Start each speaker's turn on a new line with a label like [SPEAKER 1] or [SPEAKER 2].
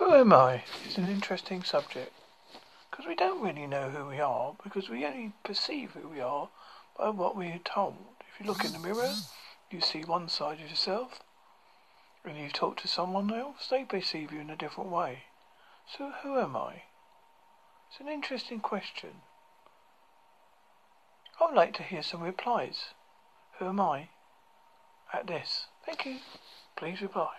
[SPEAKER 1] Who am I? It's an interesting subject. Because we don't really know who we are, because we only perceive who we are by what we are told. If you look in the mirror, you see one side of yourself, and you talk to someone else, they perceive you in a different way. So who am I? It's an interesting question. I would like to hear some replies. Who am I? At this. Thank you. Please reply.